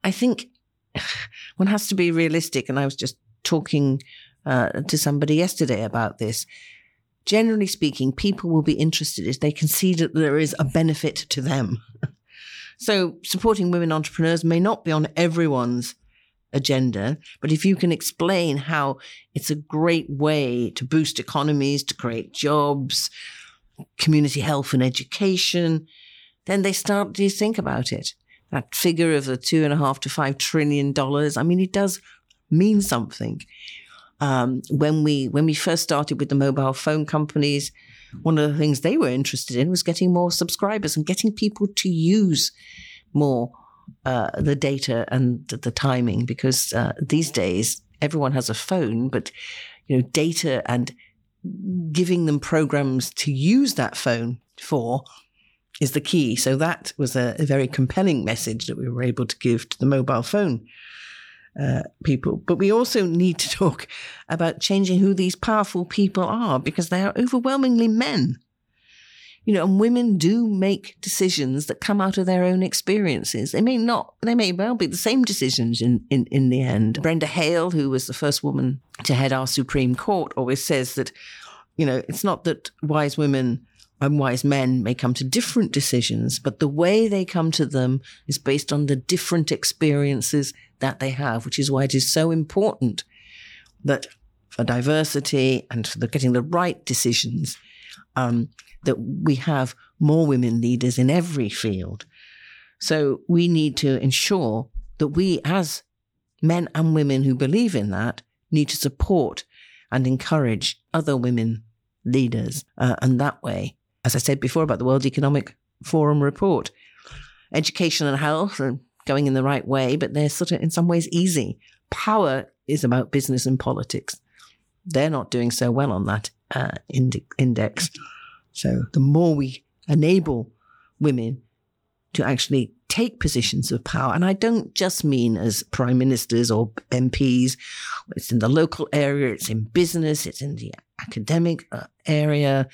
[SPEAKER 1] I think [SIGHS] one has to be realistic. And I was just talking uh, to somebody yesterday about this generally speaking, people will be interested if they can see that there is a benefit to them. [LAUGHS] so supporting women entrepreneurs may not be on everyone's agenda, but if you can explain how it's a great way to boost economies, to create jobs, community health and education, then they start to think about it. That figure of the two and a half to five trillion dollars, I mean, it does mean something. Um, when we when we first started with the mobile phone companies, one of the things they were interested in was getting more subscribers and getting people to use more uh, the data and the, timing because uh, these days everyone has a phone, but you know data and giving them programs to use that phone for is the key. So that was a, a very compelling message that we were able to give to the mobile phone uh, people. But we also need to [LAUGHS] talk about changing who these powerful people are because they are overwhelmingly men. You know, and women do make decisions that come out of their own experiences. They may not, they may well be the same decisions in, in, in the end. Brenda Hale, who was the first woman to head our Supreme Court, always says that, you know, it's not that wise women and wise men may come to different decisions, but the way they come to them is based on the different experiences that they have, which is why it is so important that for diversity and for the, getting the right decisions, um, that we have more women leaders in every field. So we need to ensure that we, as men and women who believe in that, need to support and encourage other women leaders. Uh, and that way, as I said before about the World Economic Forum report, education and health and going in the right way, but they're sort of in some ways easy. Power is about business and politics. They're not doing so well on that uh, ind- index. So the more we enable women to actually take positions of power, and I don't just mean as prime ministers or MPs, it's in the local area, it's in business, it's in the academic uh, area,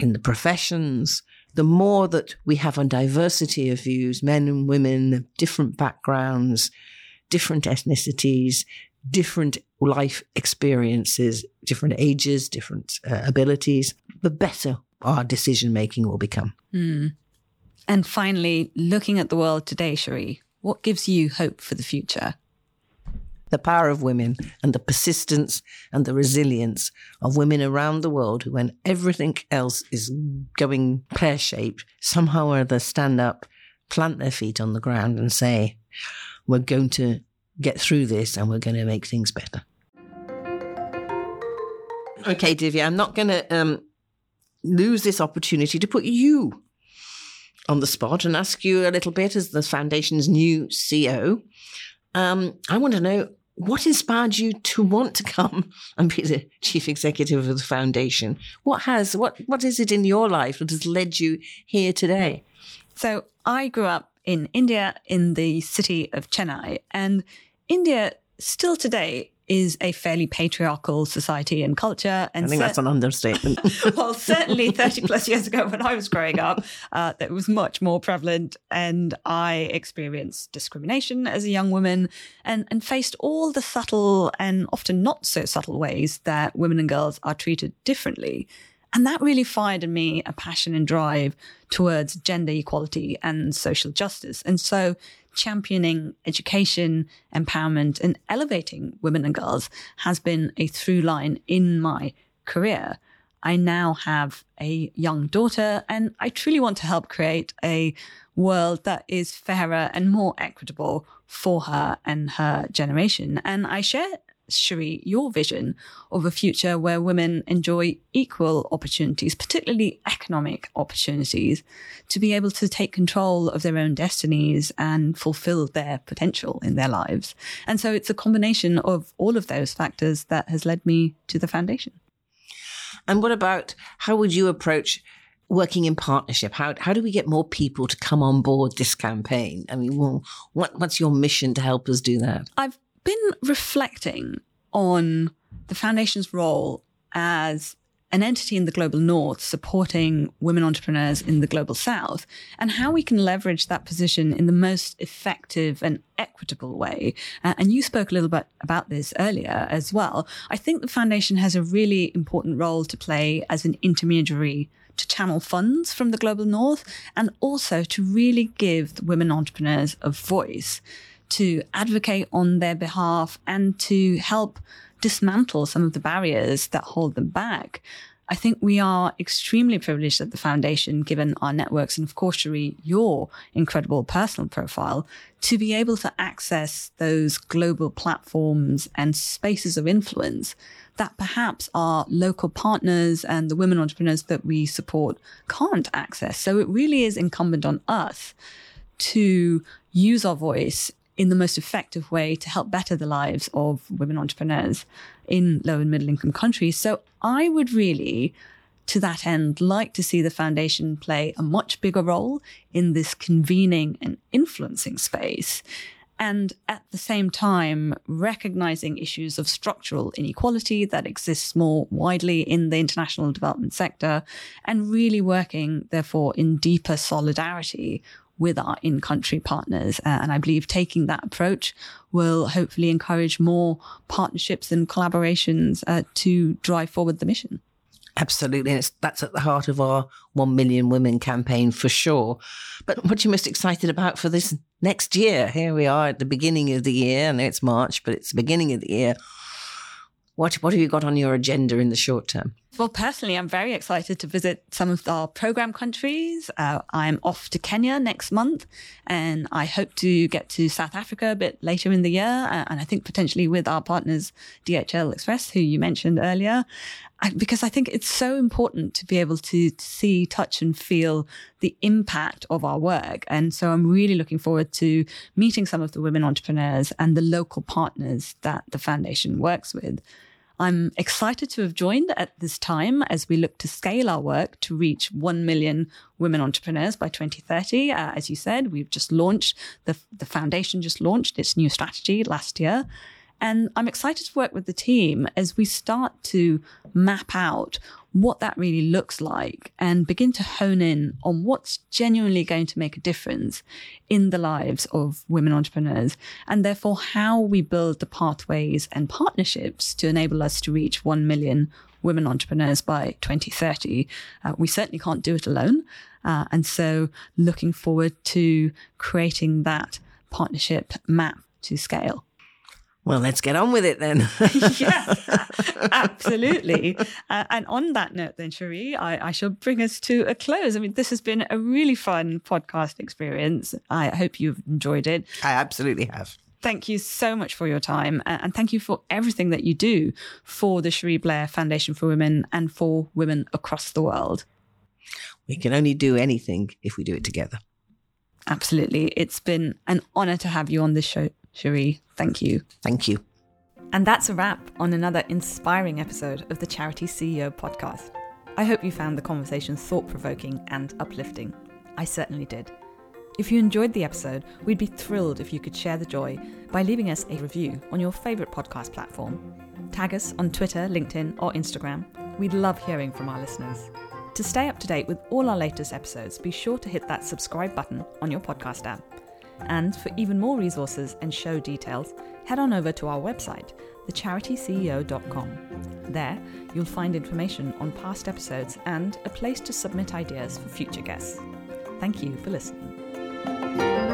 [SPEAKER 1] in the professions, the more that we have a diversity of views, men and women, different backgrounds, different ethnicities, different life experiences, different ages, different uh, abilities, the better our decision making will become.
[SPEAKER 2] Mm. And finally, looking at the world today, Cherie, what gives you hope for the future?
[SPEAKER 1] The power of women and the persistence and the resilience of women around the world who, when everything else is going pear shaped, somehow or other stand up, plant their feet on the ground and say, We're going to get through this and we're going to make things better. Okay, Divya, I'm not going to um, lose this opportunity to put you on the spot and ask you a little bit as the foundation's new CEO. Um, I want to know what inspired you to want to come and be the chief executive of the foundation. What has what what is it in your life that has led you here today?
[SPEAKER 2] So I grew up in India in the city of Chennai, and India still today is a fairly patriarchal society and culture. And
[SPEAKER 1] I think cer- that's an understatement. [LAUGHS]
[SPEAKER 2] well, certainly 30 plus years ago when I was growing up, uh, that was much more prevalent. And I experienced discrimination as a young woman and, and faced all the subtle and often not so subtle ways that women and girls are treated differently. And that really fired in me a passion and drive towards gender equality and social justice. And so championing education, empowerment, and elevating women and girls has been a through line in my career. I now have a young daughter, and I truly want to help create a world that is fairer and more equitable for her and her generation. And I share Cherie, your vision of a future where women enjoy equal opportunities, particularly economic opportunities, to be able to take control of their own destinies and fulfill their potential in their lives. And so it's a combination of all of those factors that has led me to the foundation.
[SPEAKER 1] And what about how would you approach working in partnership? How, how do we get more people to come on board this campaign? I mean, well, what, what's your mission to help us do that?
[SPEAKER 2] I've been reflecting on the foundation's role as an entity in the global north supporting women entrepreneurs in the global south and how we can leverage that position in the most effective and equitable way. Uh, and you spoke a little bit about this earlier as well. I think the foundation has a really important role to play as an intermediary to channel funds from the global north and also to really give women entrepreneurs a voice to advocate on their behalf and to help dismantle some of the barriers that hold them back. I think we are extremely privileged at the foundation, given our networks and, of course, Cherie, your incredible personal profile, to be able to access those global platforms and spaces of influence that perhaps our local partners and the women entrepreneurs that we support can't access. So it really is incumbent on us to use our voice in the most effective way to help better the lives of women entrepreneurs in low and middle income countries. So I would really, to that end, like to see the foundation play a much bigger role in this convening and influencing space. And at the same time, recognizing issues of structural inequality that exists more widely in the international development sector and really working, therefore, in deeper solidarity with our in country partners. Uh, and I believe taking that approach will hopefully encourage more partnerships and collaborations uh, to drive forward the mission.
[SPEAKER 1] Absolutely. And that's at the heart of our 1 million women campaign for sure. But what are you most excited about for this next year? Here we are at the beginning of the year. I know it's March, but it's the beginning of the year. What, what have you got on your agenda in the short term?
[SPEAKER 2] Well, personally, I'm very excited to visit some of our program countries. Uh, I'm off to Kenya next month, and I hope to get to South Africa a bit later in the year. Uh, and I think potentially with our partners, DHL Express, who you mentioned earlier, I, because I think it's so important to be able to, to see, touch, and feel the impact of our work. And so I'm really looking forward to meeting some of the women entrepreneurs and the local partners that the foundation works with. I'm excited to have joined at this time as we look to scale our work to reach 1 million women entrepreneurs by 2030. Uh, as you said, we've just launched, the, the foundation just launched its new strategy last year. And I'm excited to work with the team as we start to map out what that really looks like and begin to hone in on what's genuinely going to make a difference in the lives of women entrepreneurs and therefore how we build the pathways and partnerships to enable us to reach 1 million women entrepreneurs by 2030. Uh, we certainly can't do it alone. Uh, and so looking forward to creating that partnership map to scale.
[SPEAKER 1] Well, let's get on with it then. [LAUGHS]
[SPEAKER 2] yes, [LAUGHS] absolutely. Uh, and on that note, then, Cherie, I, I, shall bring us to a close. I mean, this has been a really fun podcast experience. I hope you've enjoyed it.
[SPEAKER 1] I absolutely have.
[SPEAKER 2] Thank you so much for your time. And thank you for everything that you do for the Cherie Blair Foundation for Women and for women across the world.
[SPEAKER 1] We can only do anything if we do it together.
[SPEAKER 2] Absolutely. It's been an honor to have you on this show, Cherie. Thank you.
[SPEAKER 1] Thank you.
[SPEAKER 2] And that's a wrap on another inspiring episode of the Charity CEO podcast. I hope you found the conversation thought provoking and uplifting. I certainly did. If you enjoyed the episode, we'd be thrilled if you could share the joy by leaving us a review on your favourite podcast platform. Tag us on Twitter, LinkedIn, or Instagram. We'd love hearing from our listeners. To stay up to date with all our latest episodes, be sure to hit that subscribe button on your podcast app. And for even more resources and show details, head on over to our website, thecharityceo.com. There, you'll find information on past episodes and a place to submit ideas for future guests. Thank you for listening.